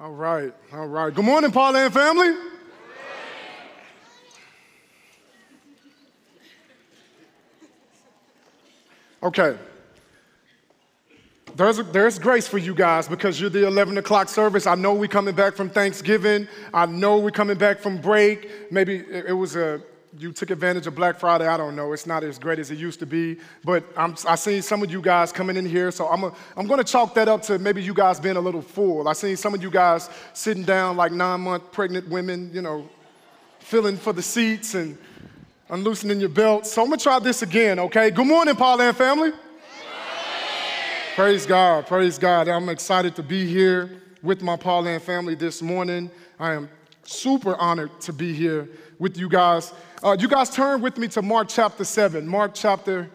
All right, all right. Good morning, PaulAnn family. Okay. There's, there's grace for you guys because you're the 11 o'clock service. I know we're coming back from Thanksgiving. I know we're coming back from break. Maybe it was a, you took advantage of Black Friday. I don't know. It's not as great as it used to be. But I'm, I seen some of you guys coming in here, so I'm, I'm going to chalk that up to maybe you guys being a little full. I seen some of you guys sitting down like nine month pregnant women, you know, filling for the seats and unloosening your belts. So I'm going to try this again, okay? Good morning, PaulAnn family. Praise God, praise God. I'm excited to be here with my PaulAnn family this morning. I am super honored to be here with you guys. Uh, you guys turn with me to Mark chapter 7. Mark chapter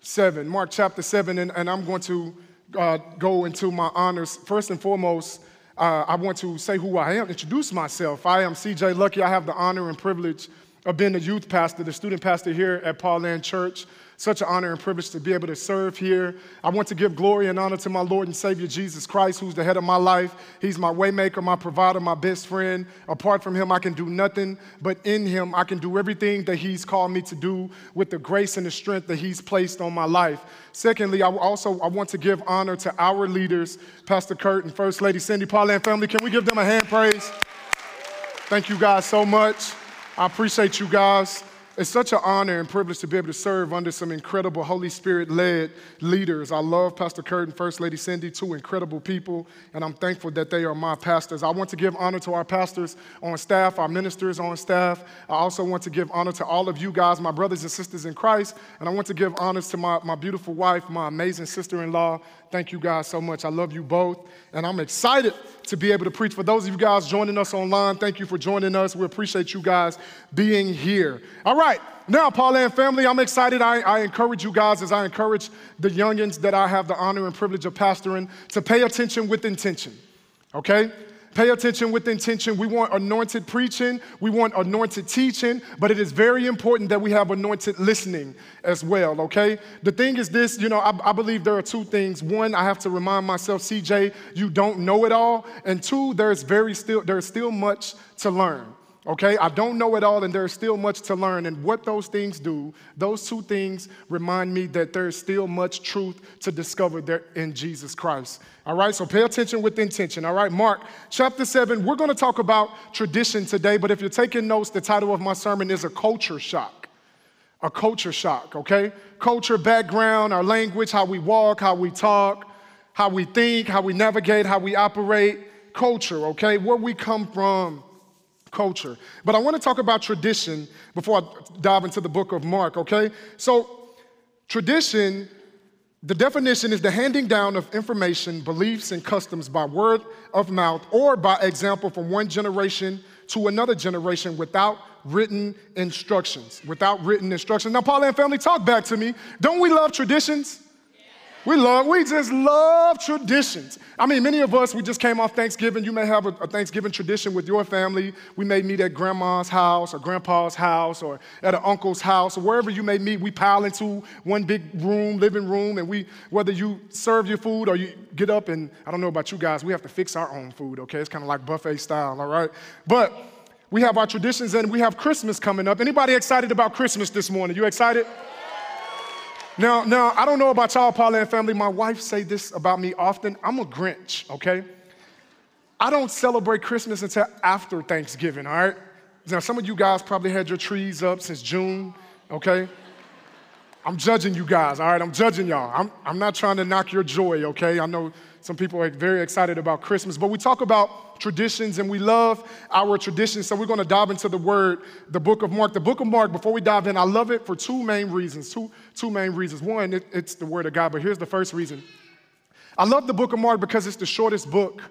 7. Mark chapter 7, and, and I'm going to uh, go into my honors. First and foremost, uh, I want to say who I am, introduce myself. I am CJ Luckey. I have the honor and privilege of being the youth pastor, the student pastor here at PaulAnn Church. Such an honor and privilege to be able to serve here. I want to give glory and honor to my Lord and Savior Jesus Christ, who's the head of my life. He's my waymaker, my provider, my best friend. Apart from him, I can do nothing, but in him, I can do everything that he's called me to do with the grace and the strength that he's placed on my life. Secondly, I also I want to give honor to our leaders, Pastor Kurt and First Lady Cindy PaulAnn family. Can we give them a hand praise? Thank you guys so much. I appreciate you guys. It's such an honor and privilege to be able to serve under some incredible Holy Spirit led leaders. I love Pastor Kurt and First Lady Cindy, two incredible people, and I'm thankful that they are my pastors. I want to give honor to our pastors on staff, our ministers on staff. I also want to give honor to all of you guys, my brothers and sisters in Christ, and I want to give honors to my, my beautiful wife, my amazing sister in law. Thank you guys so much. I love you both, and I'm excited to be able to preach. For those of you guys joining us online, thank you for joining us. We appreciate you guys being here. All right, now, PaulAnn family, I'm excited. I, I encourage you guys, as I encourage the youngins that I have the honor and privilege of pastoring, to pay attention with intention. Okay? Pay attention with intention. We want anointed preaching, we want anointed teaching, but it is very important that we have anointed listening as well, okay? The thing is this, you know, I, I, believe there are two things. One, I have to remind myself, CJ, you don't know it all. And two, there's very still, there's still much to learn. Okay, I don't know it all, and there's still much to learn. And what those things do, those two things remind me that there's still much truth to discover there in Jesus Christ. All right, so pay attention with intention. All right, Mark chapter 7, we're going to talk about tradition today, but if you're taking notes, the title of my sermon is A Culture Shock. A culture shock, okay? Culture, background, our language, how we walk, how we talk, how we think, how we navigate, how we operate. Culture, okay? Where we come from culture. But I want to talk about tradition before I dive into the book of Mark, okay? So, tradition, the definition is the handing down of information, beliefs, and customs by word of mouth or by example from one generation to another generation without written instructions. Without written instructions. Now, PaulAnn family, talk back to me. Don't we love traditions? We love, we just love traditions. I mean, many of us, we just came off Thanksgiving. You may have a, a, Thanksgiving tradition with your family. We may meet at grandma's house or grandpa's house or at an uncle's house or wherever you may meet. We pile into one big room, living room, and we, whether you serve your food or you get up and, I don't know about you guys, we have to fix our own food, okay? It's kind of like buffet style, all right? But we have our traditions and we have Christmas coming up. Anybody excited about Christmas this morning? You excited? Now, now I don't know about y'all, PaulAnn family. My wife say this about me often. I'm a Grinch, okay? I don't celebrate Christmas until after Thanksgiving, all right? Now, some of you guys probably had your trees up since June, okay? I'm judging you guys, all right? I'm judging y'all. I'm, I'm not trying to knock your joy, okay? I know some people are very excited about Christmas, but we talk about traditions and we love our traditions. So we're going to dive into the word, the book of Mark. The book of Mark, before we dive in, I love it for two main reasons. Two, two main reasons. One, it, it's the word of God, but here's the first reason. I love the book of Mark because it's the shortest book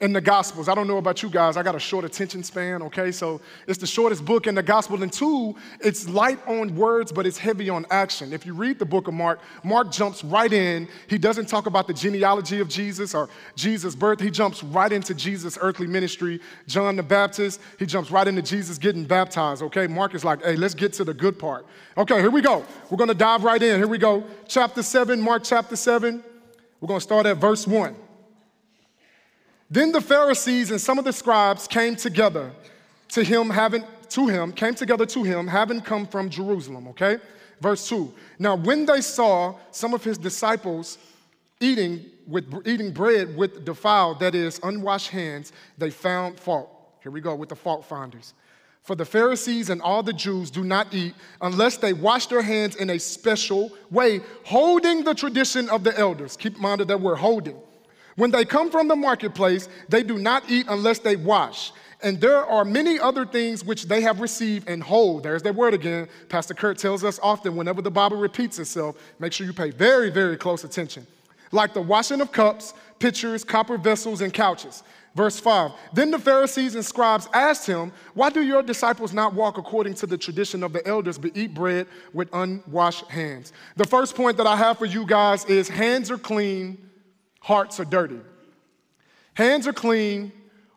in the Gospels. I don't know about you guys, I got a short attention span, okay? So it's the shortest book in the Gospel. And two, it's light on words, but it's heavy on action. If you read the book of Mark, Mark jumps right in. He doesn't talk about the genealogy of Jesus or Jesus' birth. He jumps right into Jesus' earthly ministry. John the Baptist, he jumps right into Jesus getting baptized, okay? Mark is like, hey, let's get to the good part. Okay, here we go. We're gonna dive right in. Here we go. Chapter 7, Mark chapter 7. We're gonna start at verse 1. Then the Pharisees and some of the scribes came together to him, having to him, came together to him, having come from Jerusalem. Okay? Verse 2. Now, when they saw some of his disciples eating with eating bread with defiled, that is, unwashed hands, they found fault. Here we go with the fault finders. For the Pharisees and all the Jews do not eat unless they wash their hands in a special way, holding the tradition of the elders. Keep in mind that we're holding. When they come from the marketplace, they do not eat unless they wash. And there are many other things which they have received and hold. There's that word again. Pastor Kurt tells us often whenever the Bible repeats itself, make sure you pay very, very close attention. Like the washing of cups, pitchers, copper vessels, and couches. Verse 5 Then the Pharisees and scribes asked him, Why do your disciples not walk according to the tradition of the elders, but eat bread with unwashed hands? The first point that I have for you guys is hands are clean, hearts are dirty. Hands are clean,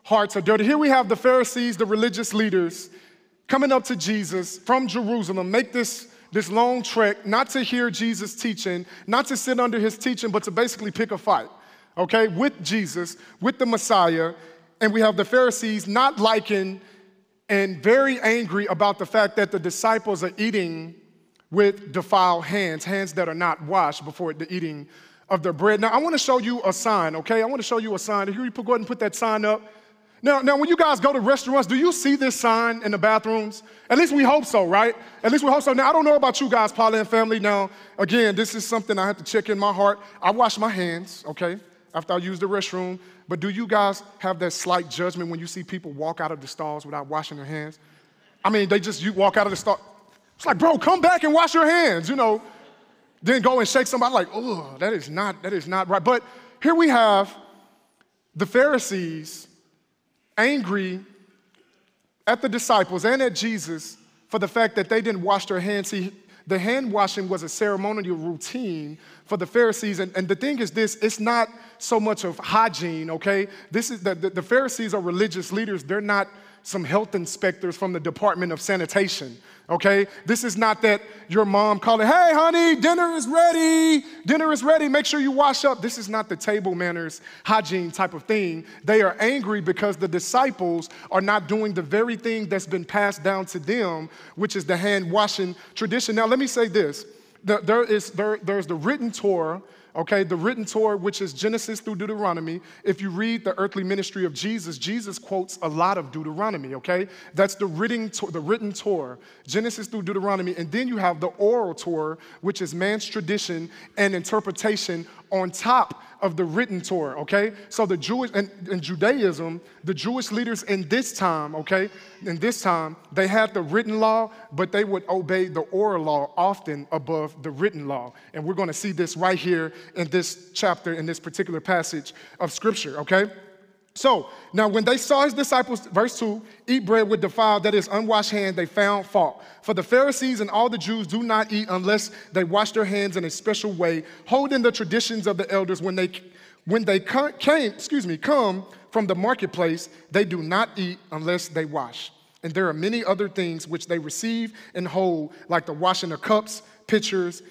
hearts are dirty. Here we have the Pharisees, the religious leaders, coming up to Jesus from Jerusalem, make this, this long trek, not to hear Jesus teaching, not to sit under his teaching, but to basically pick a fight, okay, with Jesus, with the Messiah. And we have the Pharisees not liking and very angry about the fact that the disciples are eating with defiled hands, hands that are not washed before the eating of their bread. Now, I want to show you a sign, okay? I want to show you a sign. Here, you put, go ahead and put that sign up. Now, now, when you guys go to restaurants, do you see this sign in the bathrooms? At least we hope so, right? At least we hope so. Now, I don't know about you guys, PaulAnn family. Now, again, this is something I have to check in my heart. I wash my hands, okay, after I use the restroom. But do you guys have that slight judgment when you see people walk out of the stalls without washing their hands? I mean, they just, you walk out of the stall. It's like, bro, come back and wash your hands, you know. Then go and shake somebody like, oh, that is not, that is not right. But here we have the Pharisees angry at the disciples and at Jesus for the fact that they didn't wash their hands. See, the hand washing was a ceremonial routine for the Pharisees. And, and the thing is this it's not so much of hygiene, okay? This is the, the, the Pharisees are religious leaders, they're not some health inspectors from the Department of Sanitation okay? This is not that your mom calling, hey, honey, dinner is ready. Dinner is ready. Make sure you wash up. This is not the table manners, hygiene type of thing. They are angry because the disciples are not doing the very thing that's been passed down to them, which is the hand washing tradition. Now, let me say this there is, there, there's the written Torah okay? The written Torah, which is Genesis through Deuteronomy. If you read the earthly ministry of Jesus, Jesus quotes a lot of Deuteronomy, okay? That's the written, the written Torah, Genesis through Deuteronomy. And then you have the oral Torah, which is man's tradition and interpretation on top of the written Torah, okay? So the Jewish, and in Judaism, the Jewish leaders in this time, okay, in this time, they had the written law, but they would obey the oral law often above the written law. And we're gonna see this right here in this chapter, in this particular passage of scripture, okay? So now, when they saw his disciples, verse 2, eat bread with defiled, that is, unwashed hand, they found fault. For the Pharisees and all the Jews do not eat unless they wash their hands in a special way, holding the traditions of the elders. When they, when they came, excuse me, come from the marketplace, they do not eat unless they wash. And there are many other things which they receive and hold, like the washing of cups, pitchers,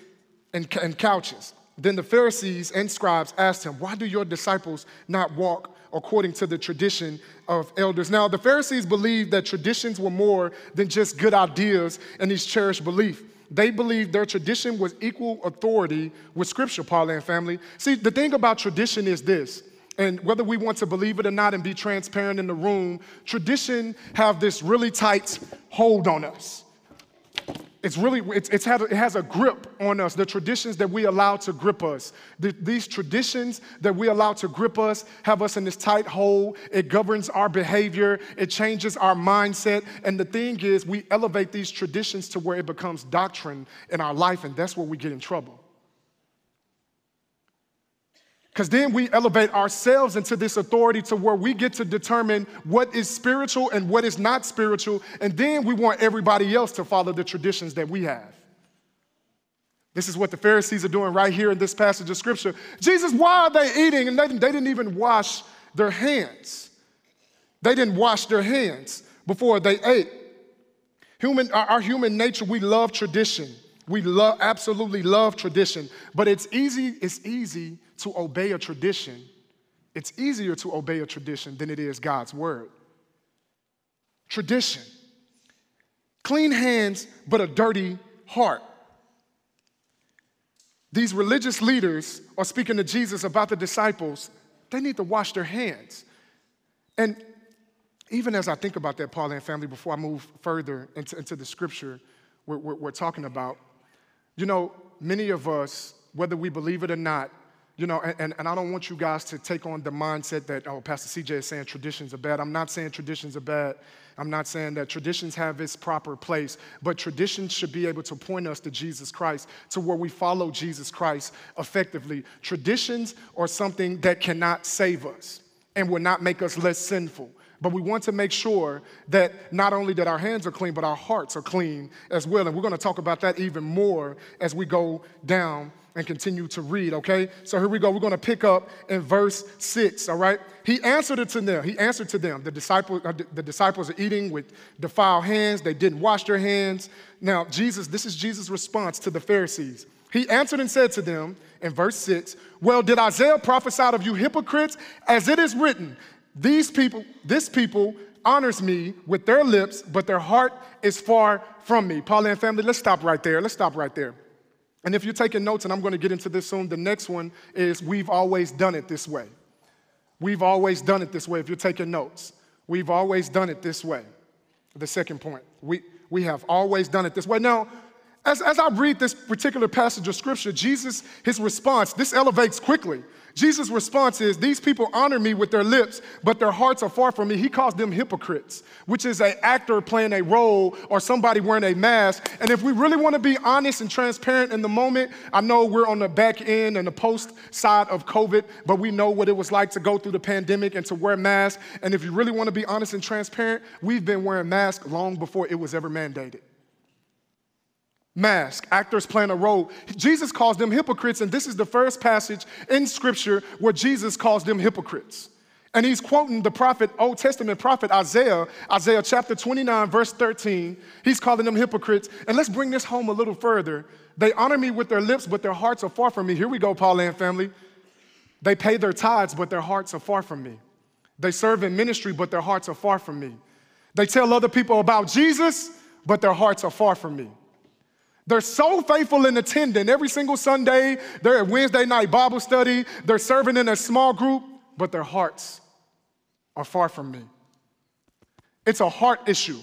and, and couches. Then the Pharisees and scribes asked him, Why do your disciples not walk according to the tradition of elders. Now, the Pharisees believed that traditions were more than just good ideas and these cherished beliefs. They believed their tradition was equal authority with Scripture, PaulAnn family. See, the thing about tradition is this, and whether we want to believe it or not and be transparent in the room, tradition have this really tight hold on us it's really it's, it's had, it has a grip on us the traditions that we allow to grip us. The, these traditions that we allow to grip us have us in this tight hole it governs our behavior. It changes our mindset. And the thing is we elevate these traditions to where it becomes doctrine in our life and that's where we get in trouble because then we elevate ourselves into this authority to where we get to determine what is spiritual and what is not spiritual. And then we want everybody else to follow the traditions that we have. This is what the Pharisees are doing right here in this passage of scripture. Jesus, why are they eating? And they, they didn't even wash their hands. They didn't wash their hands before they ate. Human, our, our human nature, we love tradition. We love, absolutely love tradition, but it's easy, it's easy to obey a tradition it's easier to obey a tradition than it is God's word. Tradition. Clean hands, but a dirty heart. These religious leaders are speaking to Jesus about the disciples. They need to wash their hands. And even as I think about that, PaulAnn family, before I move further into, into the scripture we're, we're, we're talking about, you know, many of us, whether we believe it or not, you know, and, and I don't want you guys to take on the mindset that, oh, Pastor CJ is saying traditions are bad. I'm not saying traditions are bad. I'm not saying that traditions have its proper place, but traditions should be able to point us to Jesus Christ, to where we follow Jesus Christ effectively. Traditions are something that cannot save us and will not make us less sinful. But we want to make sure that not only that our hands are clean, but our hearts are clean as well. And we're going to talk about that even more as we go down and continue to read, okay? So here we go. We're going to pick up in verse 6, all right? He answered it to them. He answered to them. The disciples, uh, the disciples are eating with defiled hands. They didn't wash their hands. Now, Jesus, this is Jesus' response to the Pharisees. He answered and said to them in verse 6, Well, did Isaiah prophesy of you hypocrites? As it is written, these people, this people honors me with their lips, but their heart is far from me. PaulAnn family, let's stop right there. Let's stop right there. And if you're taking notes, and I'm going to get into this soon, the next one is we've always done it this way. We've always done it this way. If you're taking notes, we've always done it this way. The second point, we, we have always done it this way. Now, as, as I read this particular passage of scripture, Jesus, his response, this elevates quickly. Jesus' response is, These people honor me with their lips, but their hearts are far from me. He calls them hypocrites, which is an actor playing a role or somebody wearing a mask. And if we really want to be honest and transparent in the moment, I know we're on the back end and the post side of COVID, but we know what it was like to go through the pandemic and to wear masks. And if you really want to be honest and transparent, we've been wearing masks long before it was ever mandated mask, actors playing a role. Jesus calls them hypocrites, and this is the first passage in Scripture where Jesus calls them hypocrites. And he's quoting the prophet, Old Testament prophet Isaiah, Isaiah chapter 29, verse 13. He's calling them hypocrites. And let's bring this home a little further. They honor me with their lips, but their hearts are far from me. Here we go, PaulAnn family. They pay their tithes, but their hearts are far from me. They serve in ministry, but their hearts are far from me. They tell other people about Jesus, but their hearts are far from me. They're so faithful in attending every single Sunday. They're at Wednesday night Bible study. They're serving in a small group, but their hearts are far from me. It's a heart issue.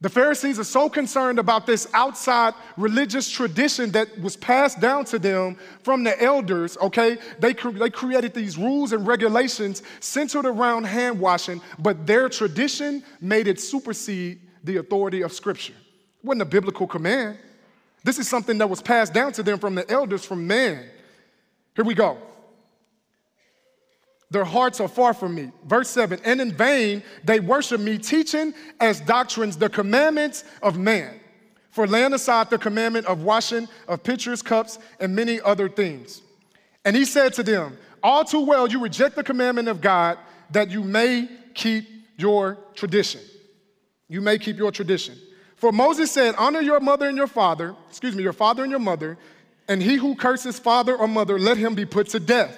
The Pharisees are so concerned about this outside religious tradition that was passed down to them from the elders, okay? They, cre- they created these rules and regulations centered around hand washing, but their tradition made it supersede the authority of Scripture. It wasn't a biblical command. This is something that was passed down to them from the elders from man. Here we go. Their hearts are far from me. Verse 7 And in vain they worship me, teaching as doctrines the commandments of man. For laying aside the commandment of washing of pitchers, cups, and many other things. And he said to them, All too well you reject the commandment of God that you may keep your tradition. You may keep your tradition. For Moses said, Honor your mother and your father, excuse me, your father and your mother, and he who curses father or mother, let him be put to death.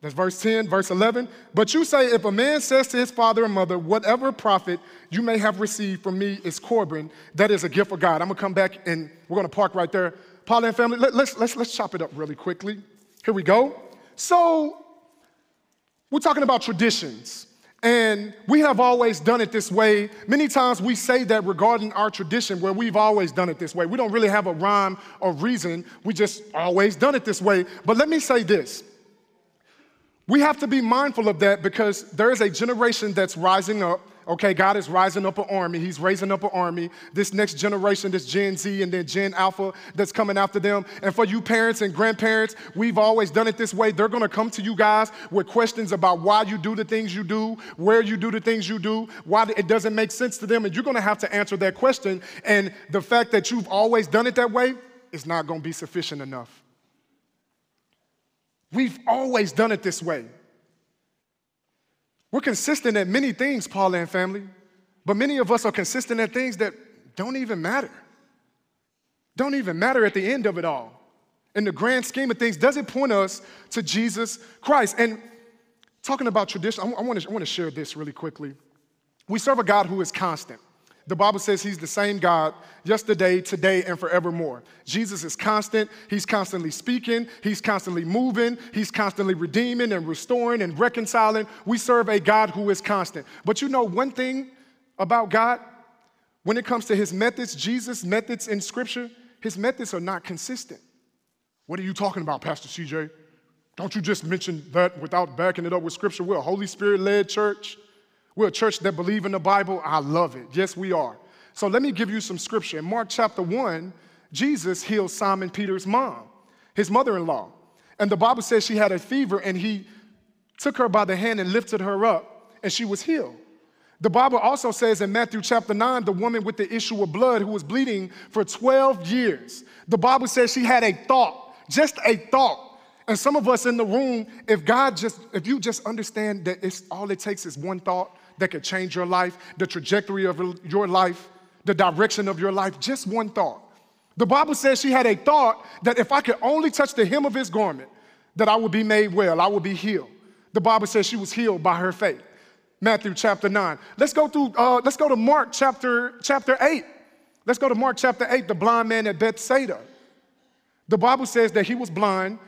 That's verse 10, verse 11. But you say, if a man says to his father or mother, whatever profit you may have received from me is Corban, that is a gift of God. I'm gonna come back and we're gonna park right there. PaulAnn family, let, let's, let's, let's chop it up really quickly. Here we go. So, we're talking about traditions. And we have always done it this way. Many times we say that regarding our tradition, where we've always done it this way. We don't really have a rhyme or reason. We just always done it this way. But let me say this we have to be mindful of that because there is a generation that's rising up Okay, God is rising up an army. He's raising up an army. This next generation, this Gen Z and then Gen Alpha that's coming after them. And for you parents and grandparents, we've always done it this way. They're gonna come to you guys with questions about why you do the things you do, where you do the things you do, why it doesn't make sense to them. And you're gonna have to answer that question. And the fact that you've always done it that way is not gonna be sufficient enough. We've always done it this way. We're consistent at many things, PaulAnn family, but many of us are consistent at things that don't even matter. Don't even matter at the end of it all. In the grand scheme of things, does it point us to Jesus Christ? And talking about tradition, I I want to share this really quickly. We serve a God who is constant. The Bible says he's the same God yesterday, today, and forevermore. Jesus is constant. He's constantly speaking. He's constantly moving. He's constantly redeeming and restoring and reconciling. We serve a God who is constant. But you know one thing about God? When it comes to his methods, Jesus' methods in Scripture, his methods are not consistent. What are you talking about, Pastor CJ? Don't you just mention that without backing it up with Scripture? We're a Holy Spirit led church. We're a church that believe in the Bible. I love it. Yes, we are. So let me give you some scripture. In Mark chapter 1, Jesus healed Simon Peter's mom, his mother in law. And the Bible says she had a fever, and he took her by the hand and lifted her up, and she was healed. The Bible also says in Matthew chapter 9, the woman with the issue of blood who was bleeding for 12 years, the Bible says she had a thought, just a thought. And some of us in the room, if God just, if you just understand that it's all it takes is one thought, that could change your life, the trajectory of your life, the direction of your life. Just one thought. The Bible says she had a thought that if I could only touch the hem of his garment, that I would be made well, I would be healed. The Bible says she was healed by her faith. Matthew chapter 9. Let's go through, uh, let's go to Mark chapter, chapter 8. Let's go to Mark chapter 8, the blind man at Bethsaida. The Bible says that he was blind.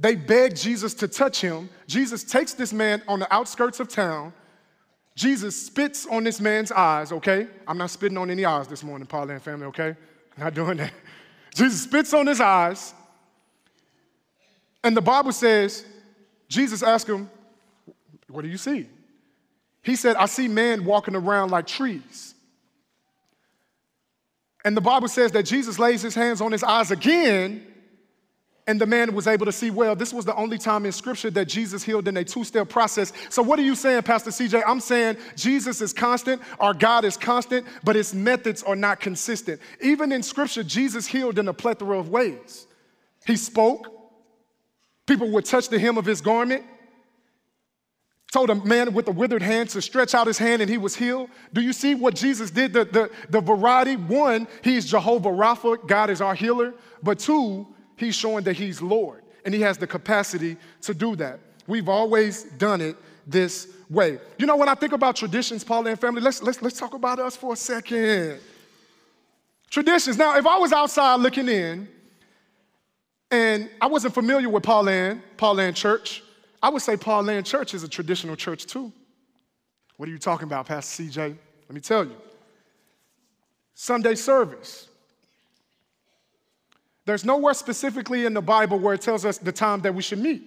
They begged Jesus to touch him. Jesus takes this man on the outskirts of town Jesus spits on this man's eyes, okay? I'm not spitting on any eyes this morning, PaulAnn family, okay? Not doing that. Jesus spits on his eyes, and the Bible says, Jesus asked him, What do you see? He said, I see men walking around like trees. And the Bible says that Jesus lays his hands on his eyes again, and the man was able to see well. This was the only time in scripture that Jesus healed in a two step process. So, what are you saying, Pastor CJ? I'm saying Jesus is constant, our God is constant, but his methods are not consistent. Even in scripture, Jesus healed in a plethora of ways. He spoke, people would touch the hem of his garment. Told a man with a withered hand to stretch out his hand and he was healed. Do you see what Jesus did? The, the, the variety one, he's Jehovah Rapha, God is our healer. But two, he's showing that he's Lord and he has the capacity to do that. We've always done it this way. You know, when I think about traditions, PaulAnn family, let's, let's, let's talk about us for a second. Traditions. Now, if I was outside looking in and I wasn't familiar with PaulAnn Paul and Church, I would say PaulAnn Church is a traditional church too. What are you talking about, Pastor CJ? Let me tell you. Sunday service. There's nowhere specifically in the Bible where it tells us the time that we should meet.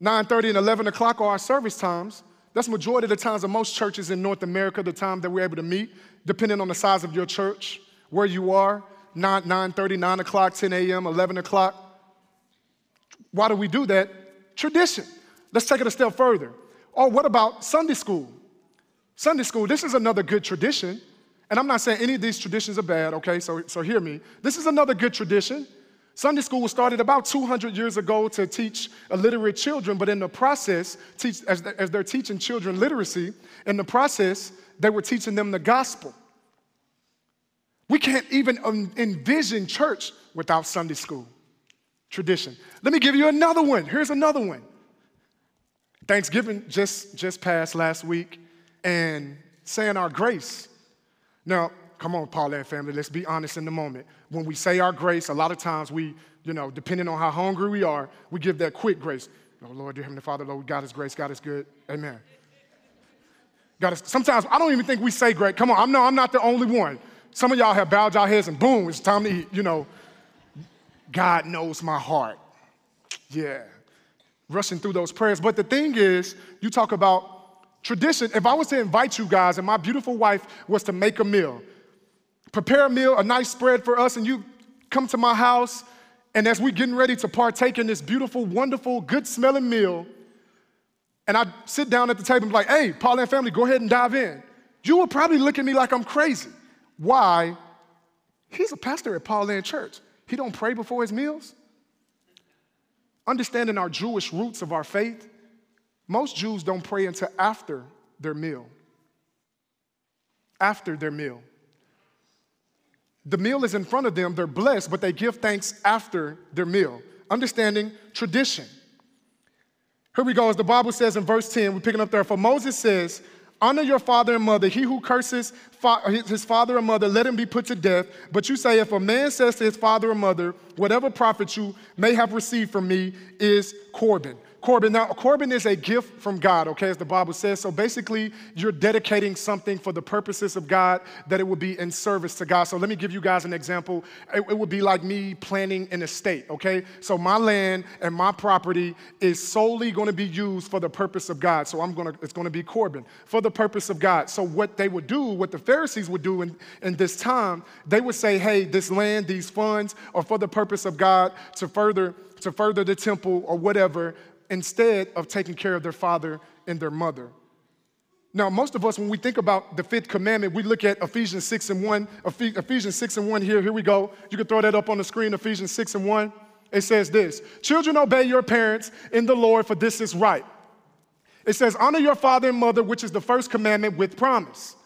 9:30 and 11 o'clock are our service times. That's majority of the times of most churches in North America, the time that we're able to meet, depending on the size of your church, where you are, 9, 9:30, 9 o'clock, 10 a.m., 11 o'clock. Why do we do that? Tradition. Let's take it a step further. Or what about Sunday school? Sunday school, this is another good tradition. And I'm not saying any of these traditions are bad, okay? So, so hear me. This is another good tradition. Sunday school was started about 200 years ago to teach illiterate children, but in the process, teach, as, as they're teaching children literacy, in the process, they were teaching them the gospel. We can't even envision church without Sunday school tradition. Let me give you another one. Here's another one. Thanksgiving just, just passed last week, and saying our grace now, come on, Paulette family, let's be honest in the moment. When we say our grace, a lot of times we, you know, depending on how hungry we are, we give that quick grace. Oh, Lord, dear Heavenly Father, Lord, God is grace, God is good. Amen. God is, sometimes I don't even think we say great. Come on, I'm no, I'm not the only one. Some of y'all have bowed your heads and boom, it's time to eat. You know, God knows my heart. Yeah. Rushing through those prayers. But the thing is, you talk about Tradition, if I was to invite you guys and my beautiful wife was to make a meal, prepare a meal, a nice spread for us, and you come to my house, and as we're getting ready to partake in this beautiful, wonderful, good smelling meal, and I sit down at the table and be like, hey, PaulAnn family, go ahead and dive in. You would probably look at me like I'm crazy. Why? He's a pastor at PaulAnn Church. He don't pray before his meals. Understanding our Jewish roots of our faith, most Jews don't pray until after their meal. After their meal. The meal is in front of them, they're blessed, but they give thanks after their meal. Understanding tradition. Here we go. As the Bible says in verse 10, we're picking up there. For Moses says, Honor your father and mother. He who curses his father or mother, let him be put to death. But you say, if a man says to his father or mother, whatever profit you may have received from me is Corban. Corban. Now, Corban is a gift from God, okay, as the Bible says. So basically, you're dedicating something for the purposes of God that it would be in service to God. So let me give you guys an example. It, it would be like me planning an estate, okay? So my land and my property is solely going to be used for the purpose of God. So I'm going to, it's going to be Corban for the purpose of God. So what they would do, what the Pharisees would do in, in this time, they would say, hey, this land, these funds are for the purpose of God to further to further the temple or whatever, instead of taking care of their father and their mother. Now, most of us, when we think about the fifth commandment, we look at Ephesians 6 and 1. Ephesians 6 and 1 here, here we go. You can throw that up on the screen, Ephesians 6 and 1. It says this Children, obey your parents in the Lord, for this is right. It says, Honor your father and mother, which is the first commandment with promise.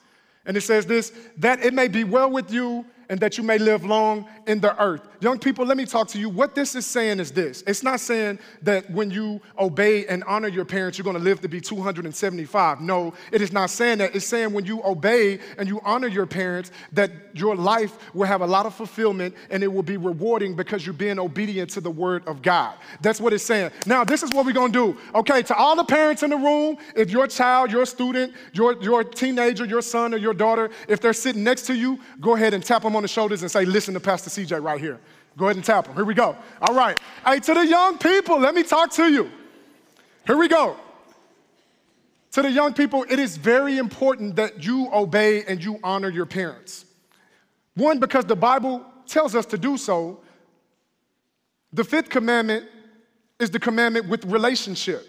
And it says this, that it may be well with you and that you may live long in the earth. Young people, let me talk to you. What this is saying is this it's not saying that when you obey and honor your parents, you're gonna live to be 275. No, it is not saying that. It's saying when you obey and you honor your parents, that your life will have a lot of fulfillment and it will be rewarding because you're being obedient to the word of God. That's what it's saying. Now, this is what we're gonna do. Okay, to all the parents in the room, if your child, your student, your, your teenager, your son, or your daughter, if they're sitting next to you, go ahead and tap them on the shoulders and say, Listen to Pastor CJ right here. Go ahead and tap them. Here we go. All right. Hey, to the young people, let me talk to you. Here we go. To the young people, it is very important that you obey and you honor your parents. One, because the Bible tells us to do so. The fifth commandment is the commandment with relationship.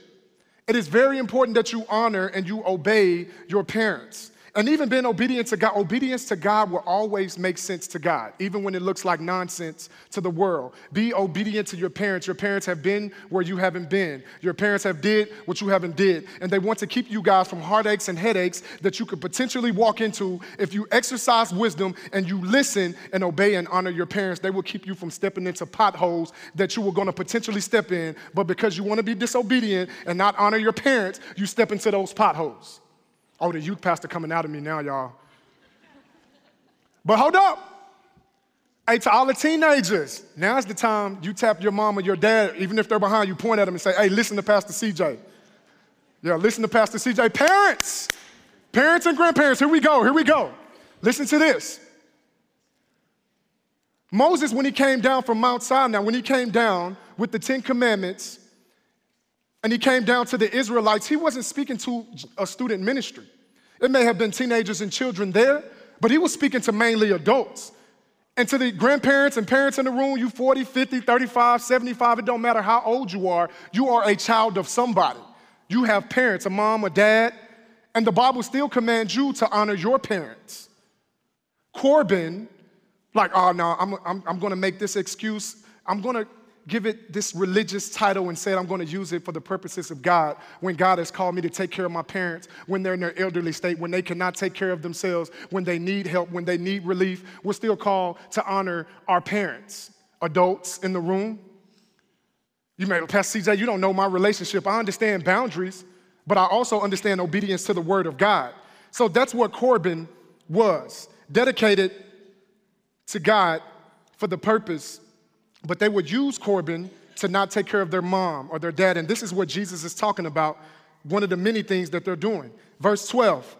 It is very important that you honor and you obey your parents. And even being obedient to God, obedience to God will always make sense to God, even when it looks like nonsense to the world. Be obedient to your parents. Your parents have been where you haven't been. Your parents have did what you haven't did. And they want to keep you guys from heartaches and headaches that you could potentially walk into if you exercise wisdom and you listen and obey and honor your parents. They will keep you from stepping into potholes that you were going to potentially step in. But because you want to be disobedient and not honor your parents, you step into those potholes. Oh, the youth pastor coming out of me now, y'all. But hold up. Hey, to all the teenagers, now's the time you tap your mom or your dad, even if they're behind you, point at them and say, hey, listen to Pastor CJ. Yeah, listen to Pastor CJ. Parents, parents and grandparents, here we go, here we go. Listen to this. Moses, when he came down from Mount Sinai, when he came down with the Ten Commandments, and he came down to the Israelites, he wasn't speaking to a student ministry. It may have been teenagers and children there, but he was speaking to mainly adults. And to the grandparents and parents in the room, you 40, 50, 35, 75, it don't matter how old you are, you are a child of somebody. You have parents, a mom, a dad, and the Bible still commands you to honor your parents. Corban, like, oh no, I'm, I'm, I'm gonna make this excuse. I'm gonna give it this religious title and say I'm going to use it for the purposes of God when God has called me to take care of my parents when they're in their elderly state, when they cannot take care of themselves, when they need help, when they need relief. We're still called to honor our parents. Adults in the room, you may, Pastor CJ, you don't know my relationship. I understand boundaries, but I also understand obedience to the word of God. So that's what Corban was dedicated to God for the purpose but they would use Corban to not take care of their mom or their dad. And this is what Jesus is talking about, one of the many things that they're doing. Verse 12.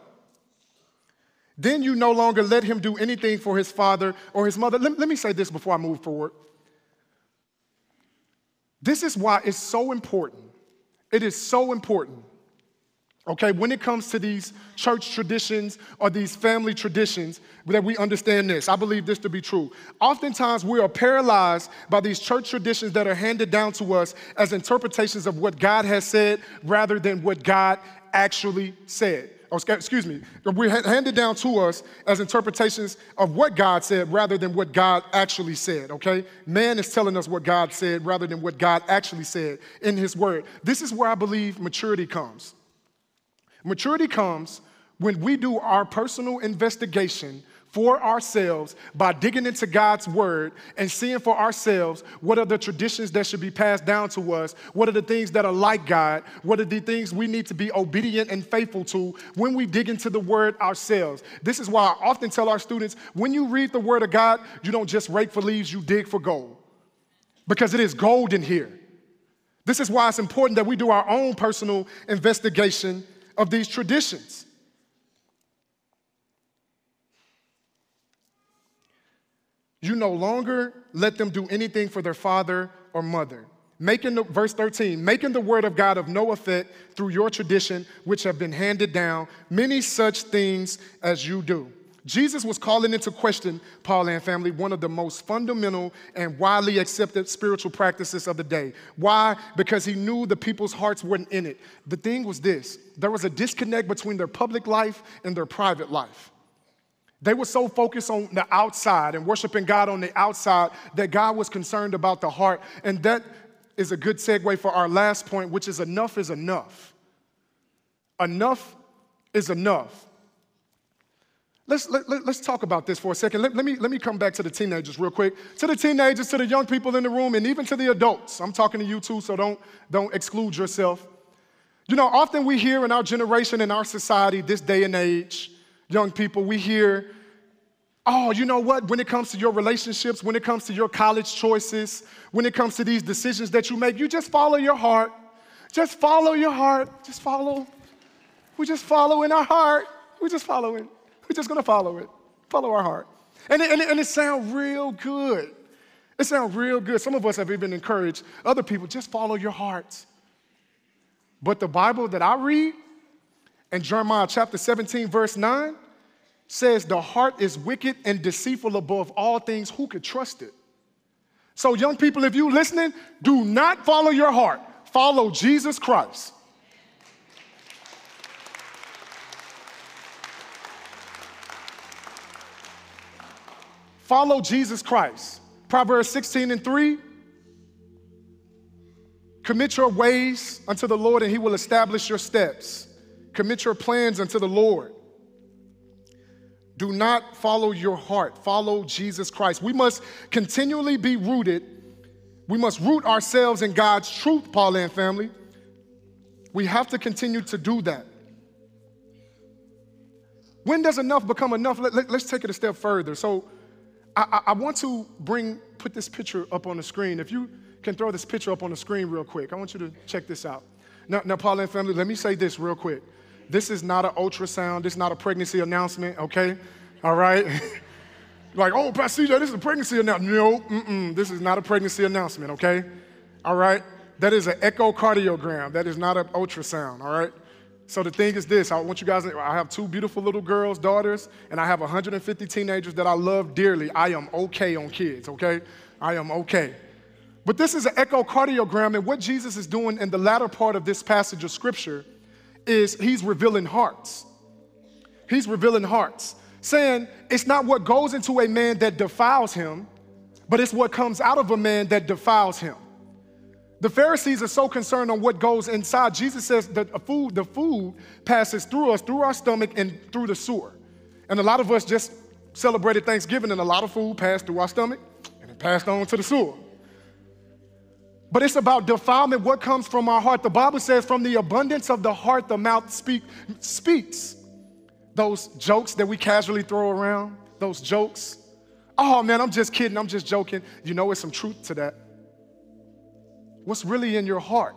Then you no longer let him do anything for his father or his mother. Let, let me say this before I move forward. This is why it's so important. It is so important Okay, when it comes to these church traditions or these family traditions, that we understand this. I believe this to be true. Oftentimes, we are paralyzed by these church traditions that are handed down to us as interpretations of what God has said rather than what God actually said. Oh, excuse me, we're handed down to us as interpretations of what God said rather than what God actually said, okay? Man is telling us what God said rather than what God actually said in His Word. This is where I believe maturity comes. Maturity comes when we do our personal investigation for ourselves by digging into God's word and seeing for ourselves what are the traditions that should be passed down to us, what are the things that are like God, what are the things we need to be obedient and faithful to when we dig into the word ourselves. This is why I often tell our students when you read the word of God, you don't just rake for leaves, you dig for gold because it is gold in here. This is why it's important that we do our own personal investigation of these traditions. You no longer let them do anything for their father or mother. Making the, verse 13, making the word of God of no effect through your tradition, which have been handed down, many such things as you do. Jesus was calling into question, PaulAnn family, one of the most fundamental and widely accepted spiritual practices of the day. Why? Because he knew the people's hearts weren't in it. The thing was this there was a disconnect between their public life and their private life. They were so focused on the outside and worshiping God on the outside that God was concerned about the heart. And that is a good segue for our last point, which is enough is enough. Enough is enough. Let's, let, let, us talk about this for a second. Let, let, me, let me come back to the teenagers real quick. To the teenagers, to the young people in the room, and even to the adults. I'm talking to you too, so don't, don't exclude yourself. You know, often we hear in our generation, in our society, this day and age, young people, we hear, oh, you know what? When it comes to your relationships, when it comes to your college choices, when it comes to these decisions that you make, you just follow your heart. Just follow your heart. Just follow. We just follow in our heart. We just follow it. We're just gonna follow it. Follow our heart. And it, and it, and it sounds real good. It sounds real good. Some of us have even encouraged other people, just follow your hearts. But the Bible that I read in Jeremiah chapter 17, verse 9 says, The heart is wicked and deceitful above all things. Who could trust it? So, young people, if you listening, do not follow your heart. Follow Jesus Christ. Follow Jesus Christ. Proverbs 16 and 3. Commit your ways unto the Lord, and he will establish your steps. Commit your plans unto the Lord. Do not follow your heart, follow Jesus Christ. We must continually be rooted. We must root ourselves in God's truth, PaulAnn family. We have to continue to do that. When does enough become enough? Let, us let, take it a step further. So, I, I, want to bring, put this picture up on the screen. If you can throw this picture up on the screen real quick, I want you to check this out. Now, now and family, let me say this real quick. This is not an ultrasound. This is not a pregnancy announcement, okay? All right? like, oh, Pastor CJ, this is a pregnancy announcement. No, mm-mm, this is not a pregnancy announcement, okay? All right? That is an echocardiogram. That is not an ultrasound, all right? So the thing is this, I want you guys, I have two beautiful little girls, daughters, and I have 150 teenagers that I love dearly. I am okay on kids, okay? I am okay. But this is an echocardiogram, and what Jesus is doing in the latter part of this passage of scripture is he's revealing hearts. He's revealing hearts, saying it's not what goes into a man that defiles him, but it's what comes out of a man that defiles him. The Pharisees are so concerned on what goes inside. Jesus says that the food, the food passes through us, through our stomach, and through the sewer. And a lot of us just celebrated Thanksgiving, and a lot of food passed through our stomach and it passed on to the sewer. But it's about defilement, what comes from our heart. The Bible says, from the abundance of the heart, the mouth speak, speaks. Those jokes that we casually throw around, those jokes. Oh man, I'm just kidding, I'm just joking. You know, there's some truth to that what's really in your heart.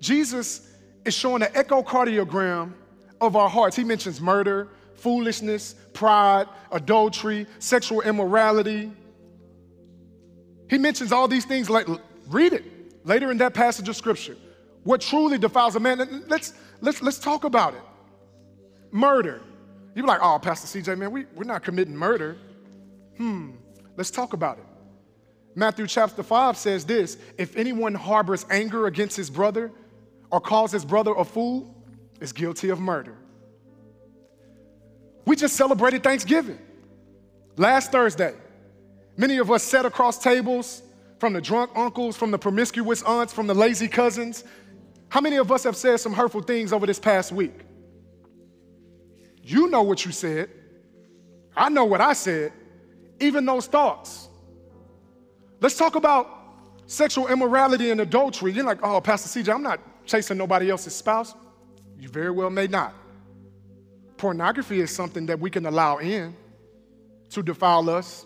Jesus is showing an echocardiogram of our hearts. He mentions murder, foolishness, pride, adultery, sexual immorality. He mentions all these things like read it later in that passage of scripture. What truly defiles a man. Let's let's let's talk about it. Murder. You're like, oh, Pastor CJ, man, we, we're not committing murder. Hmm, let's talk about it. Matthew chapter 5 says this if anyone harbors anger against his brother or calls his brother a fool, is guilty of murder. We just celebrated Thanksgiving last Thursday. Many of us sat across tables from the drunk uncles, from the promiscuous aunts, from the lazy cousins. How many of us have said some hurtful things over this past week? You know what you said. I know what I said, even those thoughts. Let's talk about sexual immorality and adultery. You're like, oh, Pastor CJ, I'm not chasing nobody else's spouse. You very well may not. Pornography is something that we can allow in to defile us.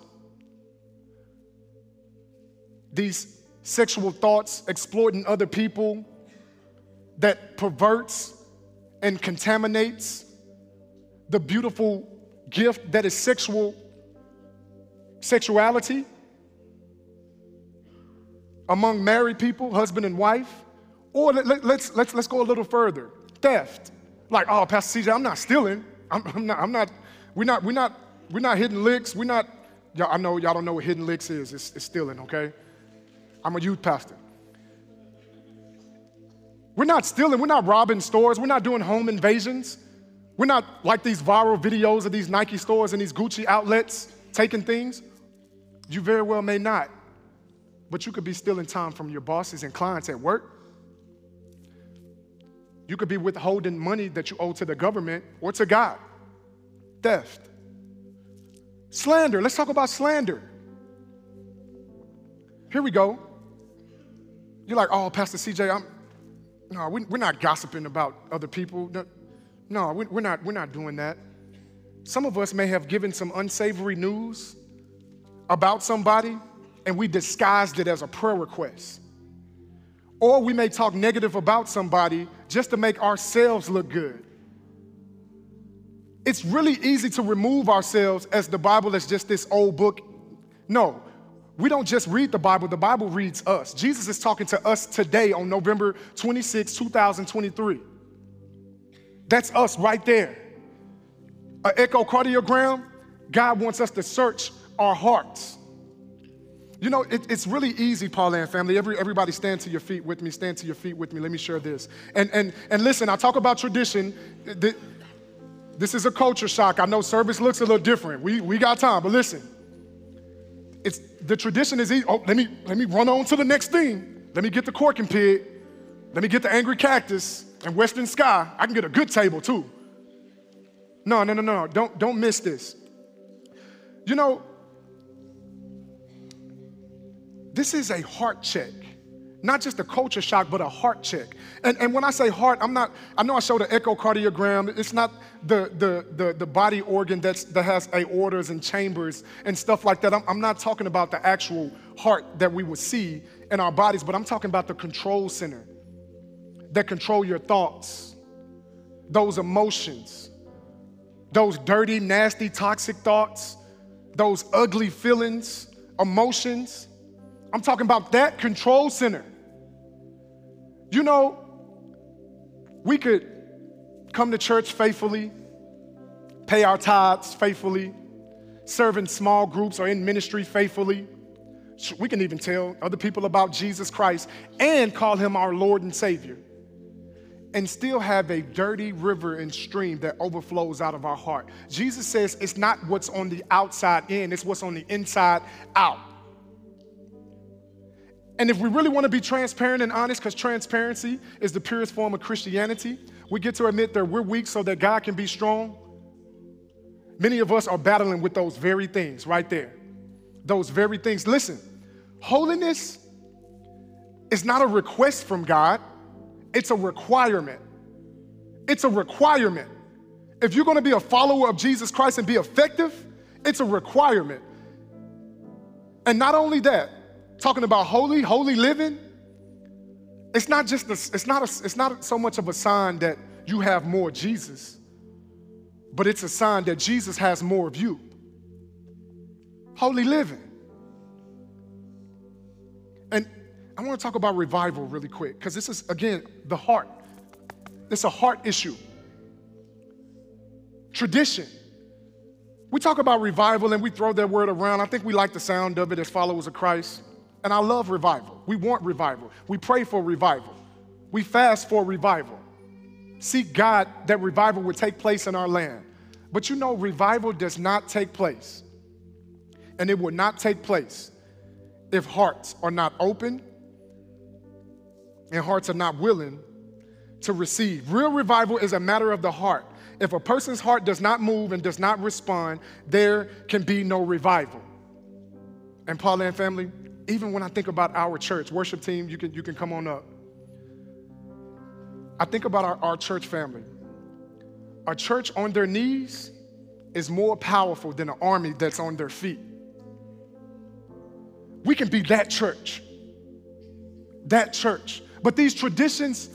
These sexual thoughts, exploiting other people, that perverts and contaminates the beautiful gift that is sexual sexuality among married people, husband and wife. Or let, us let's, let's, let's go a little further. Theft. Like, oh, Pastor CJ, I'm not stealing. I'm, I'm not, I'm not, we're not, we're not, we're not hitting licks. We're not, y'all, I know y'all don't know what hidden licks is. It's, it's stealing, okay? I'm a youth pastor. We're not stealing, we're not robbing stores, we're not doing home invasions. We're not like these viral videos of these Nike stores and these Gucci outlets taking things. You very well may not, but you could be stealing time from your bosses and clients at work. You could be withholding money that you owe to the government or to God. Theft. Slander. Let's talk about slander. Here we go. You're like, oh, Pastor CJ, I'm, no, we're not gossiping about other people. No, we're not, we're not doing that. Some of us may have given some unsavory news about somebody and we disguised it as a prayer request. Or we may talk negative about somebody just to make ourselves look good. It's really easy to remove ourselves as the Bible is just this old book. No, we don't just read the Bible, the Bible reads us. Jesus is talking to us today on November 26, 2023. That's us right there. An echocardiogram, God wants us to search our hearts. You know, it, it's really easy, PaulAnn family. Every, everybody stand to your feet with me, stand to your feet with me. Let me share this. And, and, and listen, I talk about tradition. This is a culture shock. I know service looks a little different. We, we got time, but listen it's the tradition is easy. oh let me let me run on to the next thing let me get the corking pig let me get the angry cactus and western sky i can get a good table too no no no no don't don't miss this you know this is a heart check not just a culture shock, but a heart check. And, and when I say heart, I'm not, I know I showed an echocardiogram. It's not the, the, the, the body organ that's, that has aortas and chambers and stuff like that. I'm, I'm not talking about the actual heart that we would see in our bodies, but I'm talking about the control center that control your thoughts, those emotions, those dirty, nasty, toxic thoughts, those ugly feelings, emotions. I'm talking about that control center. You know, we could come to church faithfully, pay our tithes faithfully, serve in small groups or in ministry faithfully. We can even tell other people about Jesus Christ and call him our Lord and Savior. And still have a dirty river and stream that overflows out of our heart. Jesus says it's not what's on the outside in, it's what's on the inside out. And if we really want to be transparent and honest, because transparency is the purest form of Christianity, we get to admit that we're weak so that God can be strong. Many of us are battling with those very things right there. Those very things. Listen, holiness is not a request from God, it's a requirement. It's a requirement. If you're going to be a follower of Jesus Christ and be effective, it's a requirement. And not only that, talking about holy, holy living, it's not just a, it's not a, it's not so much of a sign that you have more Jesus, but it's a sign that Jesus has more of you. Holy living. And I want to talk about revival really quick because this is again the heart. It's a heart issue. Tradition. We talk about revival and we throw that word around. I think we like the sound of it as followers of Christ. And I love revival. We want revival. We pray for revival. We fast for revival. Seek God that revival would take place in our land. But you know, revival does not take place. And it will not take place if hearts are not open and hearts are not willing to receive. Real revival is a matter of the heart. If a person's heart does not move and does not respond, there can be no revival. And PaulAnn family, even when I think about our church, worship team, you can, you can come on up. I think about our, our church family. A church on their knees is more powerful than an army that's on their feet. We can be that church. That church. But these traditions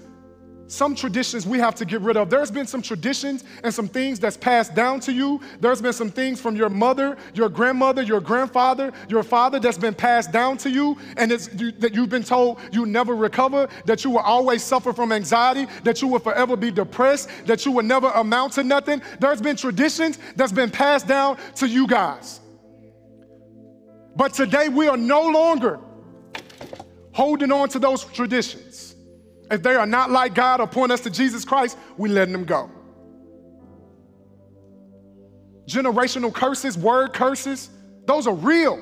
some traditions we have to get rid of. There's been some traditions and some things that's passed down to you. There's been some things from your mother, your grandmother, your grandfather, your father that's been passed down to you, and it's, you, that you've been told you never recover, that you will always suffer from anxiety, that you will forever be depressed, that you will never amount to nothing. There's been traditions that's been passed down to you guys. But today we are no longer holding on to those traditions. If they are not like God or point us to Jesus Christ, we letting them go. Generational curses, word curses, those are real.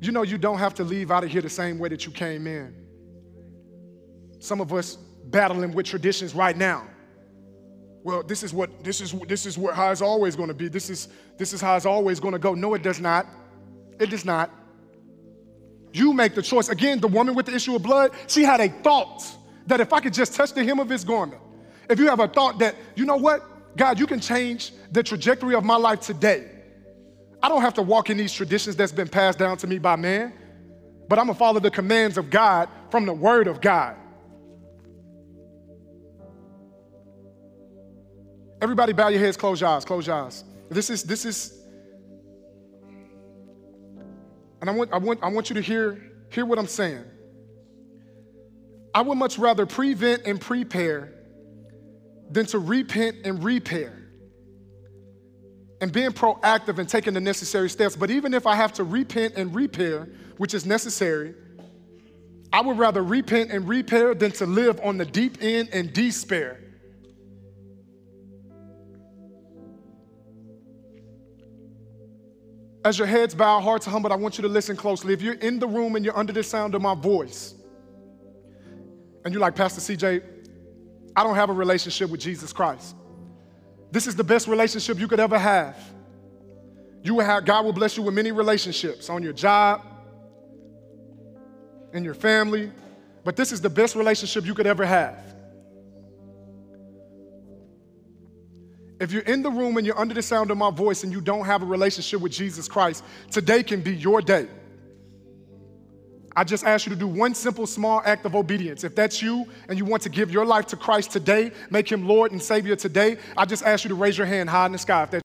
You know, you don't have to leave out of here the same way that you came in. Some of us battling with traditions right now. Well, this is what this is this is what how it's always going to be. This is this is how it's always going to go. No, it does not. It does not. You make the choice. Again, the woman with the issue of blood, she had a thought that if I could just touch the hem of his garment, if you have a thought that, you know what, God, you can change the trajectory of my life today. I don't have to walk in these traditions that's been passed down to me by man, but I'm gonna follow the commands of God from the word of God. Everybody bow your heads, close your eyes, close your eyes. This is this is and I want, I want, I want you to hear, hear what I'm saying. I would much rather prevent and prepare than to repent and repair. And being proactive and taking the necessary steps. But even if I have to repent and repair, which is necessary, I would rather repent and repair than to live on the deep end and despair. As your heads bow, hearts humbled, I want you to listen closely. If you're in the room and you're under the sound of my voice, and you're like, Pastor CJ, I don't have a relationship with Jesus Christ. This is the best relationship you could ever have. You will have, God will bless you with many relationships on your job, in your family, but this is the best relationship you could ever have. If you're in the room and you're under the sound of my voice and you don't have a relationship with Jesus Christ, today can be your day. I just ask you to do one simple, small act of obedience. If that's you and you want to give your life to Christ today, make him Lord and Savior today, I just ask you to raise your hand high in the sky. If that's